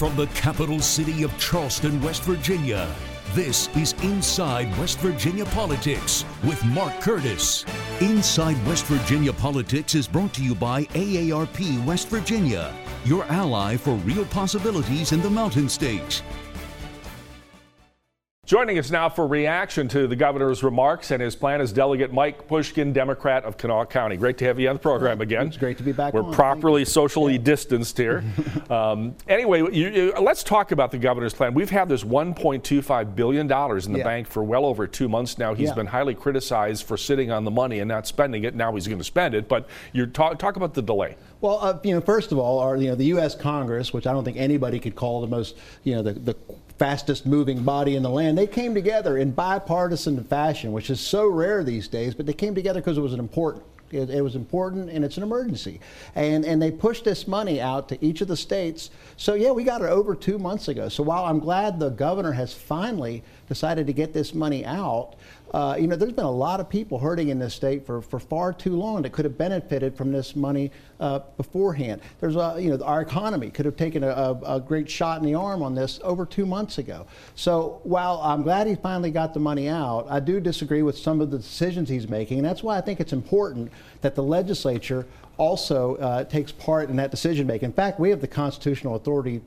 from the capital city of Charleston, West Virginia, this is Inside West Virginia Politics with Mark Curtis. Inside West Virginia Politics is brought to you by AARP West Virginia, your ally for real possibilities in the Mountain States. Joining us now for reaction to the governor's remarks and his plan is Delegate Mike Pushkin, Democrat of Kanawha County. Great to have you on the program again. It's great to be back. We're on. properly socially yeah. distanced here. um, anyway, you, you, let's talk about the governor's plan. We've had this 1.25 billion dollars in the yeah. bank for well over two months now. He's yeah. been highly criticized for sitting on the money and not spending it. Now he's going to spend it. But you talk talk about the delay. Well, uh, you know, first of all, our, you know, the U.S. Congress, which I don't think anybody could call the most, you know, the, the fastest moving body in the land. They came together in bipartisan fashion, which is so rare these days, but they came together because it was an important it, it, was important and it's an emergency. And, and they pushed this money out to each of the states. So, yeah, we got it over two months ago. So, while I'm glad the governor has finally decided to get this money out, uh, you know, there's been a lot of people hurting in this state for, for far too long that could have benefited from this money uh, beforehand. There's a, you know, our economy could have taken a, a, a, great shot in the arm on this over two months ago. So while I'm glad he finally got the money out, I do disagree with some of the decisions he's making. And that's why I think it's important that the legislature also uh, takes part in that decision making. In fact, we have the constitutional authority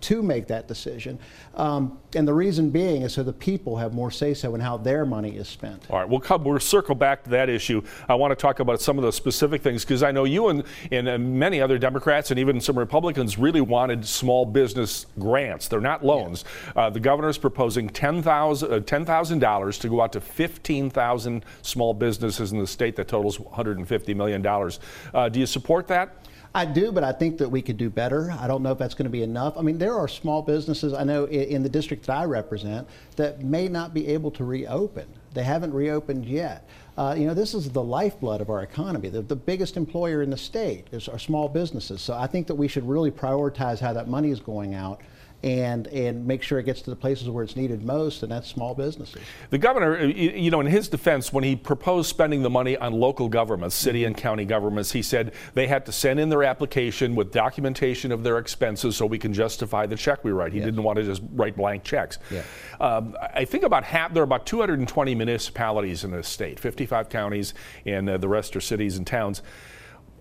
to make that decision. Um, and the reason being is so the people have more say so in how their money is spent. All right, we'll, come, we'll circle back to that issue. I want to talk about some of the specific things because I know you and, and uh, many other Democrats and even some Republicans really wanted small business grants. They're not loans. Yeah. Uh, the governor is proposing 10,000 uh, $10, to go out to 15,000 small businesses in the state that totals $150 million. Uh, do you support that? I do, but I think that we could do better. I don't know if that's going to be enough. I mean, there are small businesses I know in the district that I represent that may not be able to reopen. They haven't reopened yet. Uh, you know, this is the lifeblood of our economy. The, the biggest employer in the state is our small businesses. So I think that we should really prioritize how that money is going out and and make sure it gets to the places where it's needed most, and that's small businesses. The governor, you know, in his defense, when he proposed spending the money on local governments, city and county governments, he said they had to send in their application with documentation of their expenses so we can justify the check we write. He yes. didn't want to just write blank checks. Yeah. Um, I think about half, there are about 220 municipalities in the state, 55 counties, and uh, the rest are cities and towns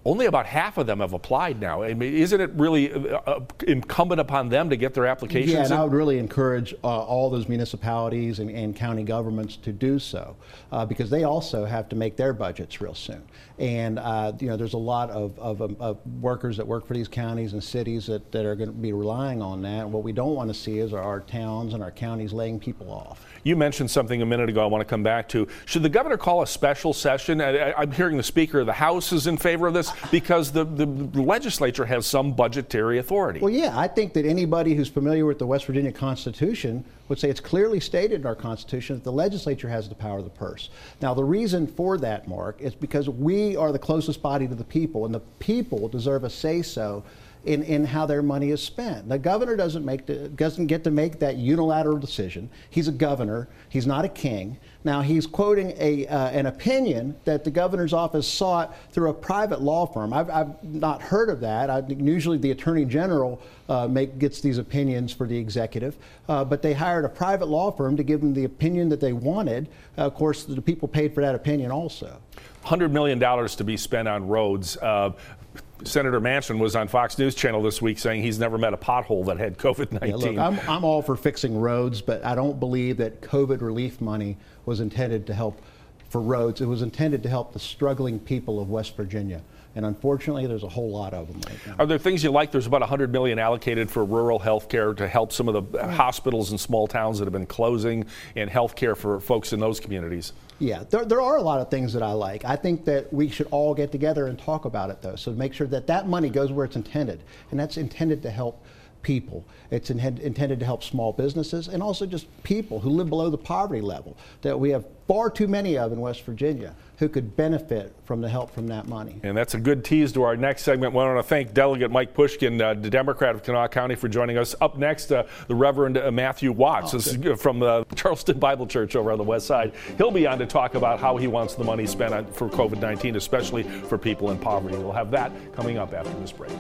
only about half of them have applied now. I mean, isn't it really uh, uh incumbent upon them to get their applications? Yeah, and in? I would really encourage uh, all those municipalities and, and, county governments to do so uh, because they also have to make their budgets real soon. And uh, you know, there's a lot of, of, um, of, workers that work for these counties and cities that, that are going to be relying on that. And what we don't want to see is our towns and our counties laying people off. You mentioned something a minute ago I want to come back to. Should the governor call a special session? I, am hearing the Speaker of the House is in favor of this because the, the, legislature has some budgetary authority. Well, yeah, I think that anybody who's familiar with the West Virginia Constitution would say it's clearly stated in our Constitution that the legislature has the power of the purse. Now, the reason for that, Mark, is because we are the closest body to the people, and the people deserve a say so in, in how their money is spent. The governor doesn't make doesn't get to make that unilateral decision. He's a governor. He's not a king. Now he's quoting a, uh, an opinion that the governor's office sought through a private law firm. I've, I've not heard of that. I, usually the attorney general uh, make, gets these opinions for the executive, uh, but they hired a private law firm to give them the opinion that they wanted. of course, the people paid for that opinion also. $100 million to be spent on roads. Uh, Senator Manchin was on Fox News Channel this week saying he's never met a pothole that had COVID 19. Yeah, look, I'm, I'm all for fixing roads, but I don't believe that COVID relief money was intended to help for roads. It was intended to help the struggling people of West Virginia. And unfortunately, there's a whole lot of them right now. Are there things you like? There's about 100 million allocated for rural health care to help some of the hospitals in small towns that have been closing and health care for folks in those communities. Yeah, there, there are a lot of things that I like. I think that we should all get together and talk about it, though, so make sure that that money goes where it's intended. And that's intended to help people. It's intended to help small businesses and also just people who live below the poverty level that we have far too many of in West Virginia who could benefit from the help from that money. And that's a good tease to our next segment. We want to thank Delegate Mike Pushkin, uh, the Democrat of Kanawha County, for joining us. Up next, uh, the Reverend uh, Matthew Watts oh, from the Charleston Bible Church over on the west side. He'll be on to talk about how he wants the money spent on, for COVID 19, especially for people in poverty. We'll have that coming up after this break.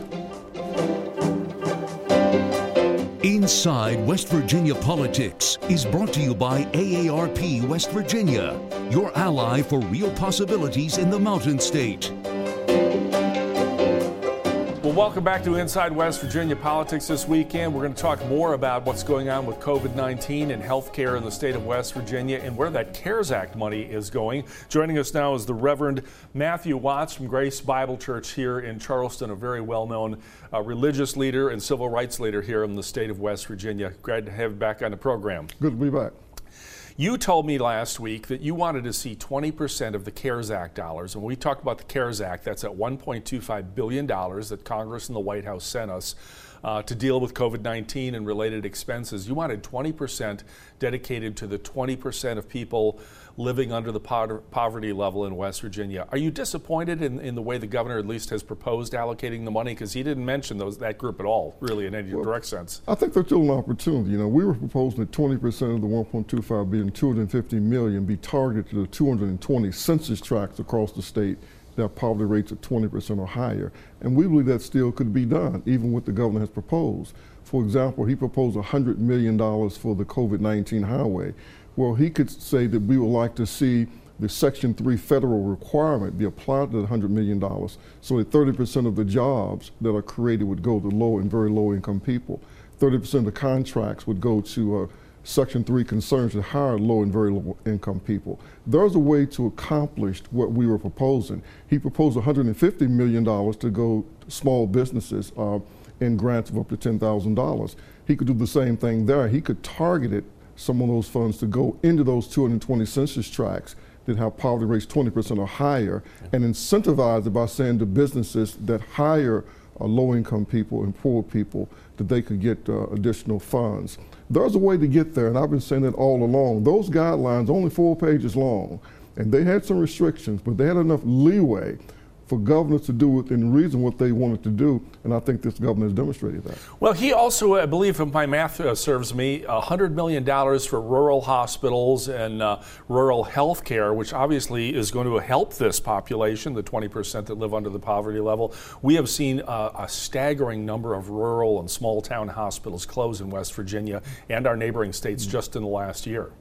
Inside West Virginia Politics is brought to you by AARP West Virginia, your ally for real possibilities in the Mountain State. Welcome back to Inside West Virginia Politics this weekend. We're going to talk more about what's going on with COVID 19 and health care in the state of West Virginia and where that CARES Act money is going. Joining us now is the Reverend Matthew Watts from Grace Bible Church here in Charleston, a very well known uh, religious leader and civil rights leader here in the state of West Virginia. Glad to have you back on the program. Good to be back. You told me last week that you wanted to see 20% of the CARES Act dollars. And when we talked about the CARES Act, that's at $1.25 billion that Congress and the White House sent us uh, to deal with COVID 19 and related expenses. You wanted 20% dedicated to the 20% of people living under the poverty level in West Virginia. Are you disappointed in, in the way the governor at least has proposed allocating the money? Because he didn't mention those, that group at all, really, in any well, direct sense. I think there's still an opportunity. You know, we were proposing that 20% of the 1.25 billion, 250 million, be targeted to the 220 census tracts across the state that poverty rates of 20% or higher. And we believe that still could be done, even what the governor has proposed. For example, he proposed $100 million for the COVID 19 highway. Well, he could say that we would like to see the Section 3 federal requirement be applied to the $100 million so that 30% of the jobs that are created would go to low and very low income people. 30% of the contracts would go to uh, Section 3 concerns that hire low and very low income people. There's a way to accomplish what we were proposing. He proposed $150 million to go to small businesses uh, in grants of up to $10,000. He could do the same thing there. He could target it some of those funds to go into those 220 census tracts that have poverty rates 20% or higher and incentivize it by saying to businesses that hire uh, low income people and poor people that they could get uh, additional funds. There's a way to get there, and I've been saying it all along. Those guidelines only four pages long, and they had some restrictions, but they had enough leeway for governors to do within reason what they wanted to do, and I think this governor has demonstrated that. Well, he also, I believe, if my math uh, serves me, $100 million for rural hospitals and uh, rural health care, which obviously is going to help this population, the 20% that live under the poverty level. We have seen uh, a staggering number of rural and small town hospitals close in West Virginia and our neighboring states mm-hmm. just in the last year.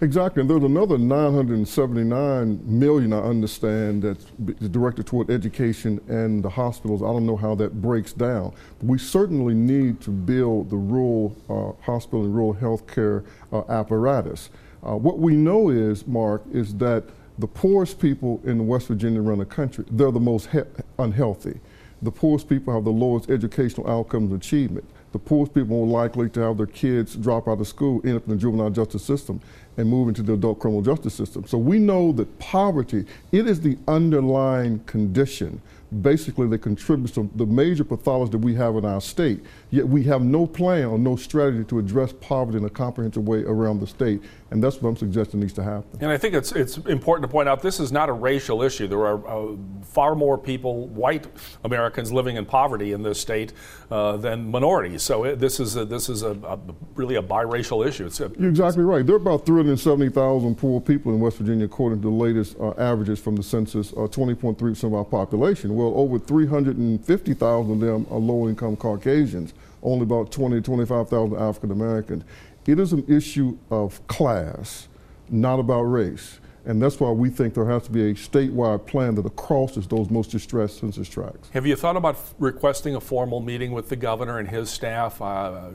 Exactly, and there's another 979 million I understand that's directed toward education and the hospitals. I don't know how that breaks down. But we certainly need to build the rural uh, hospital and rural health care uh, apparatus. Uh, what we know is, Mark, is that the poorest people in West Virginia around the country, they're the most he- unhealthy. The poorest people have the lowest educational outcomes and achievement. The poorest people are more likely to have their kids drop out of school, end up in the juvenile justice system and move into the adult criminal justice system. So we know that poverty, it is the underlying condition basically that contributes to the major pathology that we have in our state. Yet we have no plan or no strategy to address poverty in a comprehensive way around the state. And that's what I'm suggesting needs to happen. And I think it's, it's important to point out this is not a racial issue. There are uh, far more people, white Americans, living in poverty in this state uh, than minorities. So it, this is, a, this is a, a, really a biracial issue. A, You're exactly right. There are about 370,000 poor people in West Virginia, according to the latest uh, averages from the census, 20.3% uh, of our population. Well, over 350,000 of them are low income Caucasians only about 20, 25,000 African Americans. It is an issue of class, not about race. And that's why we think there has to be a statewide plan that crosses those most distressed census tracts. Have you thought about requesting a formal meeting with the governor and his staff? Uh,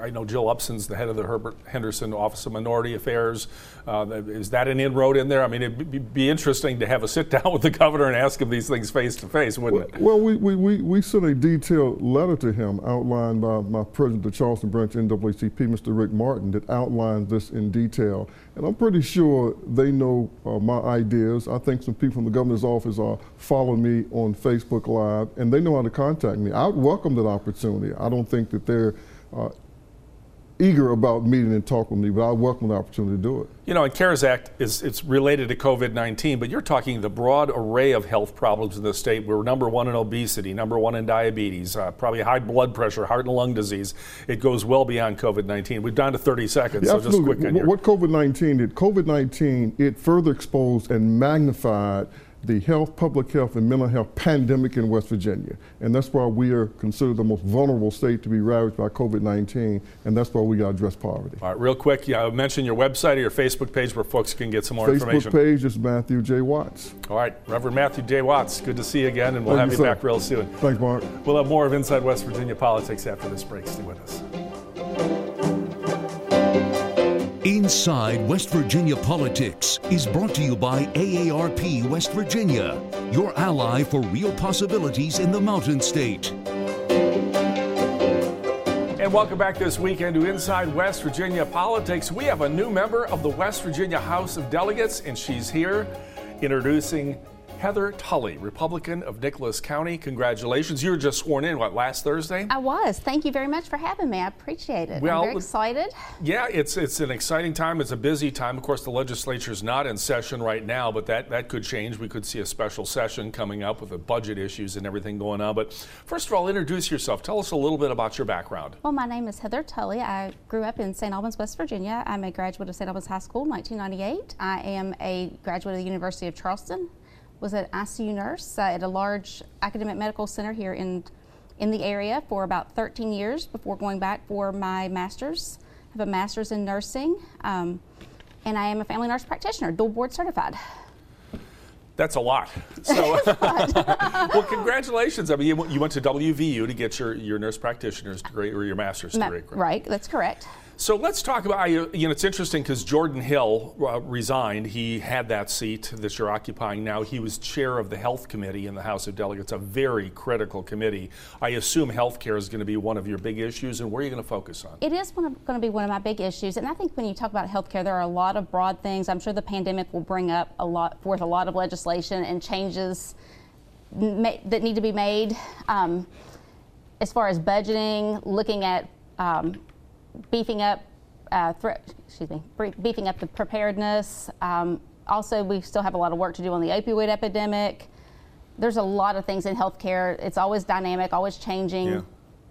I know Jill Upson's the head of the Herbert Henderson Office of Minority Affairs. Uh, is that an inroad in there? I mean, it'd be interesting to have a sit down with the governor and ask him these things face to face, wouldn't it? Well, we, we, we, we sent a detailed letter to him outlined by my president of the Charleston branch NAACP, Mr. Rick Martin, that outlines this in detail. And I'm pretty sure they know uh, my ideas. I think some people from the governor's office are following me on Facebook Live, and they know how to contact me. I would welcome that opportunity. I don't think that they're uh, eager about meeting and talking with me, but I welcome the opportunity to do it. You know, and CARES Act is it's related to COVID-19, but you're talking the broad array of health problems in the state. We're number one in obesity, number one in diabetes, uh, probably high blood pressure, heart and lung disease. It goes well beyond COVID-19. We've down to 30 seconds, yeah, so absolutely. just quick on What COVID-19 did, COVID-19, it further exposed and magnified the health, public health, and mental health pandemic in West Virginia. And that's why we are considered the most vulnerable state to be ravaged by COVID 19, and that's why we got to address poverty. All right, real quick, yeah, mention your website or your Facebook page where folks can get some more Facebook information. Facebook page is Matthew J. Watts. All right, Reverend Matthew J. Watts, good to see you again, and we'll Thank have you, you back real soon. Thanks, Mark. We'll have more of Inside West Virginia politics after this break. Stay with us. Inside West Virginia Politics is brought to you by AARP West Virginia, your ally for real possibilities in the Mountain State. And welcome back this weekend to Inside West Virginia Politics. We have a new member of the West Virginia House of Delegates, and she's here introducing Heather Tully, Republican of Nicholas County. Congratulations. You were just sworn in, what, last Thursday? I was. Thank you very much for having me. I appreciate it. Well, I'm very excited. Yeah, it's it's an exciting time. It's a busy time. Of course, the legislature is not in session right now, but that, that could change. We could see a special session coming up with the budget issues and everything going on. But first of all, introduce yourself. Tell us a little bit about your background. Well, my name is Heather Tully. I grew up in St. Albans, West Virginia. I'm a graduate of St. Albans High School, 1998. I am a graduate of the University of Charleston. Was an ICU nurse uh, at a large academic medical center here in in the area for about 13 years before going back for my master's. I have a master's in nursing, um, and I am a family nurse practitioner, dual board certified. That's a lot. So, well, congratulations. I mean, you, went- you went to WVU to get your, your nurse practitioner's degree or your master's Ma- degree. correct? right, that's correct. So let's talk about, you know, it's interesting because Jordan Hill uh, resigned. He had that seat that you're occupying now. He was chair of the Health Committee in the House of Delegates, a very critical committee. I assume health care is going to be one of your big issues, and where are you going to focus on? It is going to be one of my big issues, and I think when you talk about healthcare, there are a lot of broad things. I'm sure the pandemic will bring up a lot forth a lot of legislation and changes that need to be made um, as far as budgeting, looking at um, beefing up, uh, excuse me, beefing up the preparedness. Um, also, we still have a lot of work to do on the opioid epidemic. There's a lot of things in healthcare. It's always dynamic, always changing. Yeah.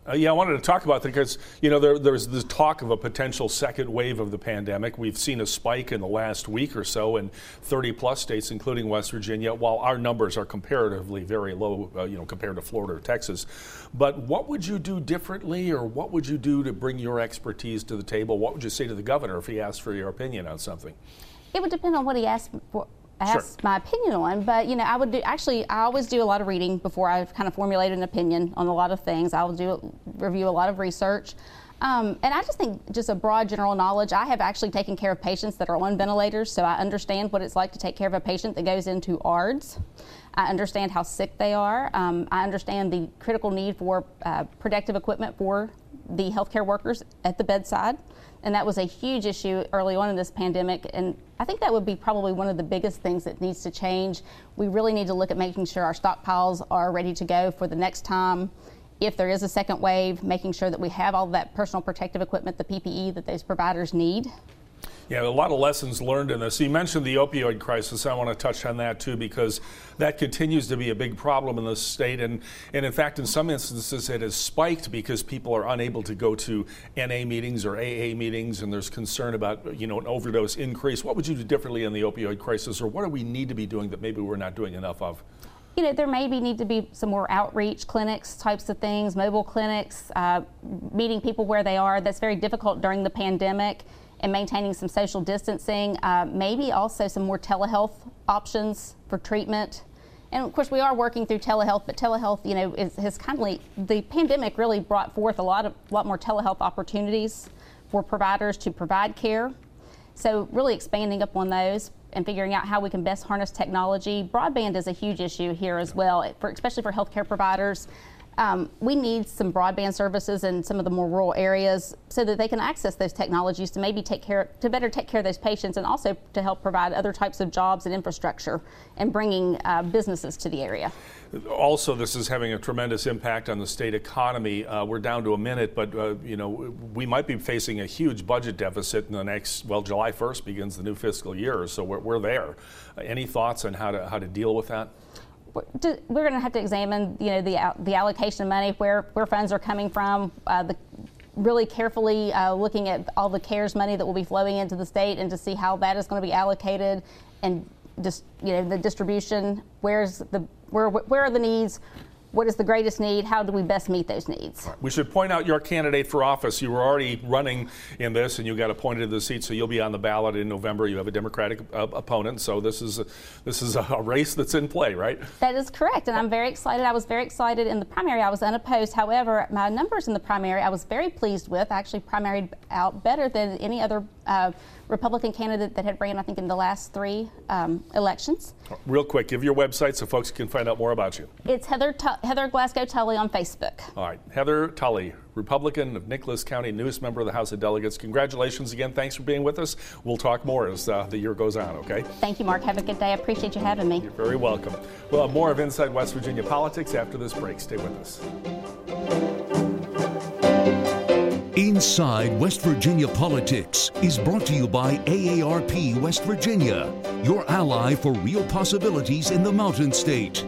Uh, yeah, I wanted to talk about that because you know there, there's this talk of a potential second wave of the pandemic. We've seen a spike in the last week or so in 30 plus states, including West Virginia. While our numbers are comparatively very low, uh, you know, compared to Florida or Texas, but what would you do differently, or what would you do to bring your expertise to the table? What would you say to the governor if he asked for your opinion on something? It would depend on what he asked for. Asked my opinion on, but you know, I would do. Actually, I always do a lot of reading before I kind of formulate an opinion on a lot of things. I'll do review a lot of research, um, and I just think just a broad general knowledge. I have actually taken care of patients that are on ventilators, so I understand what it's like to take care of a patient that goes into ARDS. I understand how sick they are. Um, I understand the critical need for uh, protective equipment for the healthcare workers at the bedside. And that was a huge issue early on in this pandemic. And I think that would be probably one of the biggest things that needs to change. We really need to look at making sure our stockpiles are ready to go for the next time. If there is a second wave, making sure that we have all that personal protective equipment, the PPE that those providers need. Yeah, a lot of lessons learned in this. You mentioned the opioid crisis. I want to touch on that too because that continues to be a big problem in the state. And, and in fact, in some instances, it has spiked because people are unable to go to NA meetings or AA meetings, and there's concern about you know an overdose increase. What would you do differently in the opioid crisis, or what do we need to be doing that maybe we're not doing enough of? you know, there maybe need to be some more outreach clinics, types of things, mobile clinics, uh, meeting people where they are. That's very difficult during the pandemic and maintaining some social distancing. Uh, maybe also some more telehealth options for treatment. And of course, we are working through telehealth, but telehealth, you know, is, has kindly the pandemic really brought forth a lot of lot more telehealth opportunities for providers to provide care. So really expanding up on those and figuring out how we can best harness technology. Broadband is a huge issue here as well, for, especially for healthcare providers. Um, we need some broadband services in some of the more rural areas so that they can access those technologies to maybe take care to better take care of those patients and also to help provide other types of jobs and infrastructure and bringing uh, businesses to the area. Also, this is having a tremendous impact on the state economy. Uh, we're down to a minute, but uh, you know we might be facing a huge budget deficit in the next. Well, July 1st begins the new fiscal year, so we're, we're there. Any thoughts on how to how to deal with that? We're going to have to examine, you know, the the allocation of money, where where funds are coming from, uh, the really carefully uh, looking at all the CARES money that will be flowing into the state and to see how that is going to be allocated and just you know the distribution. Where's the where where are the needs? What is the greatest need? How do we best meet those needs? We should point out your candidate for office. You were already running in this, and you got appointed to the seat, so you'll be on the ballot in November. You have a Democratic uh, opponent, so this is a, this is a race that's in play, right? That is correct, and I'm very excited. I was very excited in the primary. I was unopposed. However, my numbers in the primary, I was very pleased with. I actually primaried out better than any other. Uh, Republican candidate that had ran, I think, in the last three um, elections. Real quick, give your website so folks can find out more about you. It's Heather, T- Heather Glasgow Tully on Facebook. All right. Heather Tully, Republican of Nicholas County, newest member of the House of Delegates. Congratulations again. Thanks for being with us. We'll talk more as uh, the year goes on, okay? Thank you, Mark. Have a good day. I appreciate you having me. You're very welcome. We'll have more of Inside West Virginia Politics after this break. Stay with us. Inside West Virginia Politics is brought to you by AARP West Virginia, your ally for real possibilities in the Mountain State.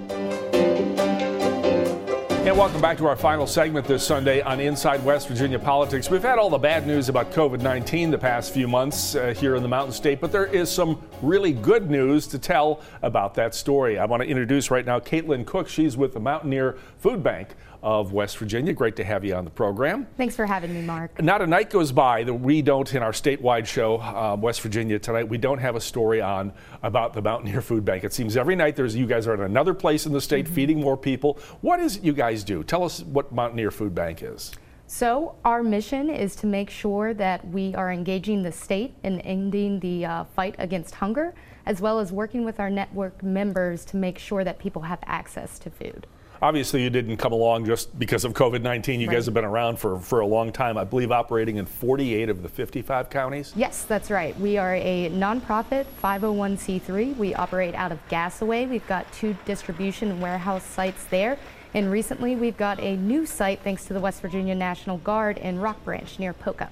And welcome back to our final segment this Sunday on Inside West Virginia Politics. We've had all the bad news about COVID 19 the past few months uh, here in the Mountain State, but there is some really good news to tell about that story. I want to introduce right now Caitlin Cook. She's with the Mountaineer Food Bank of West Virginia. Great to have you on the program. Thanks for having me, Mark. Not a night goes by that we don't, in our statewide show, uh, West Virginia tonight, we don't have a story on about the Mountaineer Food Bank. It seems every night there's you guys are at another place in the state mm-hmm. feeding more people. What is it you guys do? Tell us what Mountaineer Food Bank is. So, our mission is to make sure that we are engaging the state in ending the uh, fight against hunger, as well as working with our network members to make sure that people have access to food obviously you didn't come along just because of COVID 19. You right. guys have been around for, for a long time, I believe, operating in 48 of the 55 counties. Yes, that's right. We are a nonprofit 501c3. We operate out of Gassaway. We've got two distribution and warehouse sites there. And recently we've got a new site thanks to the West Virginia National Guard in Rock Branch near Poca.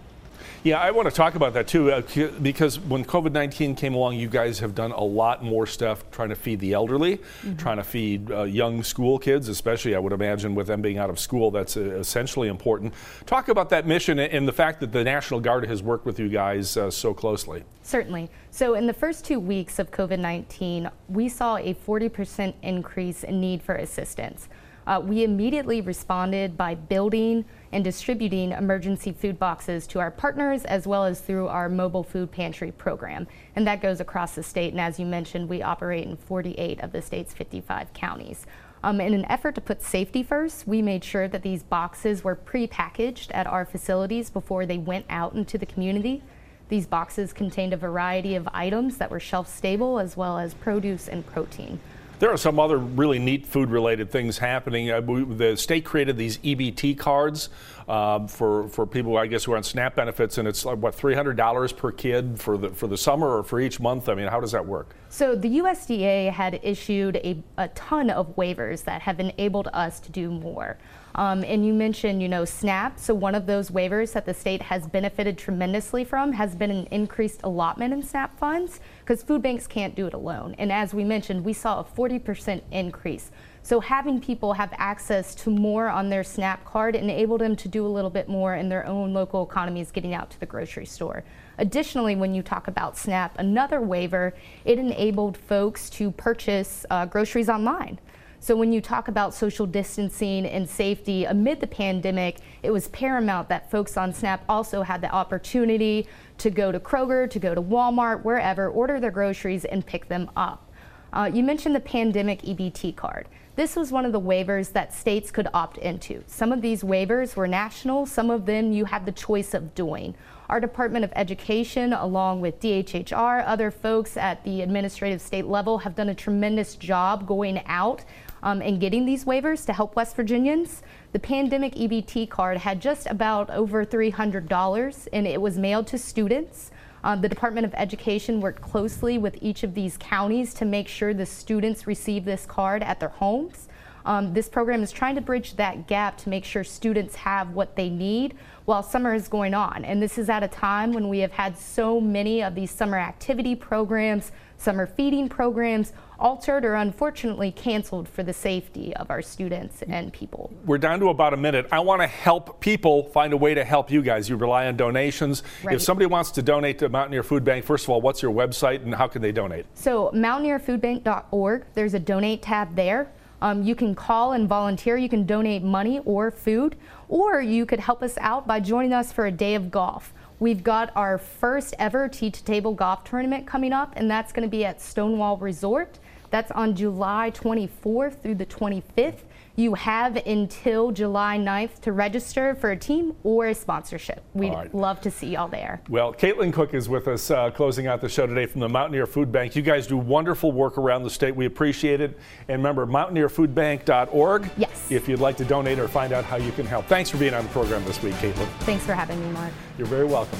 Yeah, I want to talk about that too, uh, because when COVID 19 came along, you guys have done a lot more stuff trying to feed the elderly, mm-hmm. trying to feed uh, young school kids, especially, I would imagine, with them being out of school. That's uh, essentially important. Talk about that mission and the fact that the National Guard has worked with you guys uh, so closely. Certainly. So, in the first two weeks of COVID 19, we saw a 40% increase in need for assistance. Uh, we immediately responded by building and distributing emergency food boxes to our partners as well as through our mobile food pantry program. And that goes across the state. And as you mentioned, we operate in 48 of the state's 55 counties. Um, in an effort to put safety first, we made sure that these boxes were pre-packaged at our facilities before they went out into the community. These boxes contained a variety of items that were shelf stable as well as produce and protein. There are some other really neat food related things happening. Uh, the state created these EBT cards um, for, for people, I guess, who are on SNAP benefits, and it's like, what, $300 per kid for the, for the summer or for each month? I mean, how does that work? So the USDA had issued a, a ton of waivers that have enabled us to do more. Um, and you mentioned, you know, SNAP. So one of those waivers that the state has benefited tremendously from has been an increased allotment in SNAP funds because food banks can't do it alone. And as we mentioned, we saw a 40% increase. So having people have access to more on their SNAP card enabled them to do a little bit more in their own local economies getting out to the grocery store. Additionally, when you talk about SNAP, another waiver, it enabled folks to purchase uh, groceries online. So when you talk about social distancing and safety amid the pandemic, it was paramount that folks on SNAP also had the opportunity to go to Kroger, to go to Walmart, wherever, order their groceries and pick them up. Uh, you mentioned the pandemic EBT card. This was one of the waivers that states could opt into. Some of these waivers were national, some of them you had the choice of doing. Our Department of Education, along with DHHR, other folks at the administrative state level, have done a tremendous job going out um, and getting these waivers to help West Virginians. The pandemic EBT card had just about over $300 and it was mailed to students. Uh, the Department of Education worked closely with each of these counties to make sure the students receive this card at their homes. Um, this program is trying to bridge that gap to make sure students have what they need while summer is going on. And this is at a time when we have had so many of these summer activity programs, summer feeding programs altered or unfortunately canceled for the safety of our students and people. We're down to about a minute. I want to help people find a way to help you guys. You rely on donations. Right. If somebody wants to donate to Mountaineer Food Bank, first of all, what's your website and how can they donate? So, mountaineerfoodbank.org, there's a donate tab there. Um, you can call and volunteer. You can donate money or food, or you could help us out by joining us for a day of golf. We've got our first ever tee to table golf tournament coming up, and that's going to be at Stonewall Resort. That's on July 24th through the 25th. You have until July 9th to register for a team or a sponsorship. We'd right. love to see y'all there. Well, Caitlin Cook is with us uh, closing out the show today from the Mountaineer Food Bank. You guys do wonderful work around the state. We appreciate it. And remember, mountaineerfoodbank.org Yes. if you'd like to donate or find out how you can help. Thanks for being on the program this week, Caitlin. Thanks for having me, Mark. You're very welcome.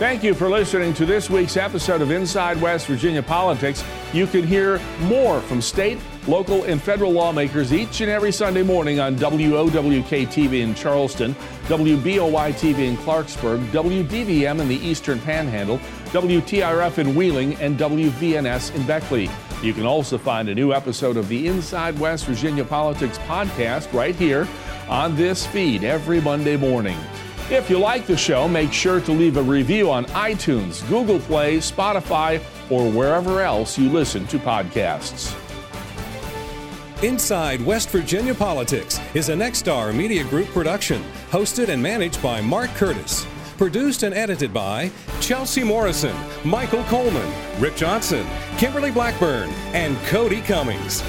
Thank you for listening to this week's episode of Inside West Virginia Politics. You can hear more from state, local, and federal lawmakers each and every Sunday morning on WOWK TV in Charleston, WBOY TV in Clarksburg, WDVM in the Eastern Panhandle, WTRF in Wheeling, and WVNS in Beckley. You can also find a new episode of the Inside West Virginia Politics podcast right here on this feed every Monday morning. If you like the show, make sure to leave a review on iTunes, Google Play, Spotify, or wherever else you listen to podcasts. Inside West Virginia Politics is a Nexstar Media Group production, hosted and managed by Mark Curtis. Produced and edited by Chelsea Morrison, Michael Coleman, Rick Johnson, Kimberly Blackburn, and Cody Cummings.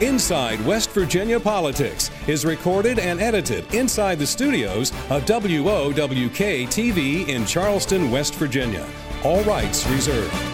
Inside West Virginia Politics is recorded and edited inside the studios of WOWK TV in Charleston, West Virginia. All rights reserved.